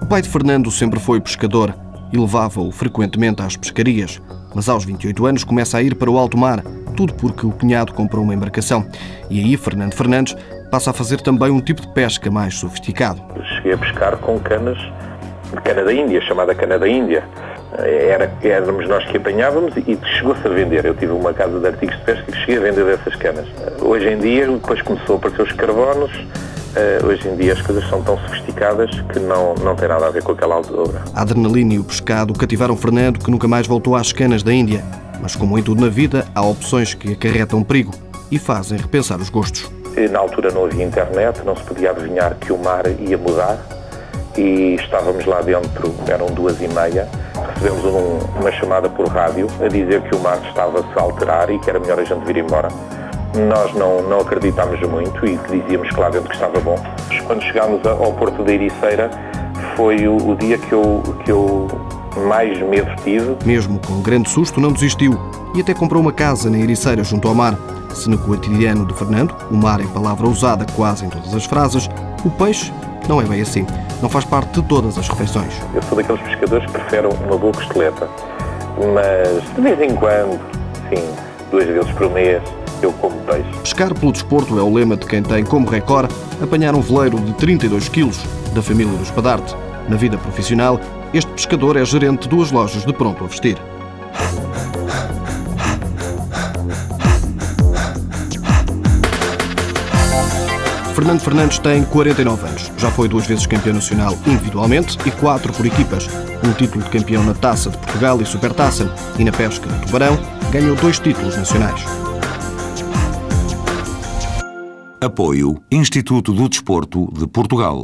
O pai de Fernando sempre foi pescador e levava-o frequentemente às pescarias. Mas aos 28 anos começa a ir para o alto mar, tudo porque o cunhado comprou uma embarcação. E aí Fernando Fernandes passa a fazer também um tipo de pesca mais sofisticado. Cheguei a pescar com canas de cana da Índia, chamada cana da Índia. Era, éramos nós que apanhávamos e chegou-se a vender. Eu tive uma casa de artigos de pesca que cheguei a vender dessas canas. Hoje em dia, depois começou a aparecer os carbonos, Uh, hoje em dia as coisas são tão sofisticadas que não, não tem nada a ver com aquela altura. A adrenalina e o pescado cativaram Fernando, que nunca mais voltou às canas da Índia. Mas como em tudo na vida, há opções que acarretam perigo e fazem repensar os gostos. Na altura não havia internet, não se podia adivinhar que o mar ia mudar e estávamos lá dentro, eram duas e meia, recebemos um, uma chamada por rádio a dizer que o mar estava-se a alterar e que era melhor a gente vir embora nós não, não acreditámos muito e dizíamos que lá dentro que estava bom. Quando chegámos ao Porto da Ericeira, foi o, o dia que eu, que eu mais medo tive. Mesmo com um grande susto, não desistiu e até comprou uma casa na Ericeira, junto ao mar. Se no cotidiano de Fernando, o mar é palavra usada quase em todas as frases, o peixe não é bem assim. Não faz parte de todas as refeições. Eu sou daqueles pescadores que preferem uma boa costeleta, mas de vez em quando, sim, duas vezes por mês, eu como peixe. Pescar pelo desporto é o lema de quem tem como recorde apanhar um veleiro de 32 quilos da família dos Padarte. Na vida profissional, este pescador é gerente de duas lojas de pronto a vestir. Fernando Fernandes tem 49 anos. Já foi duas vezes campeão nacional individualmente e quatro por equipas. Um título de campeão na Taça de Portugal e Supertaça. E na pesca do Tubarão, ganhou dois títulos nacionais. Apoio Instituto do Desporto de Portugal.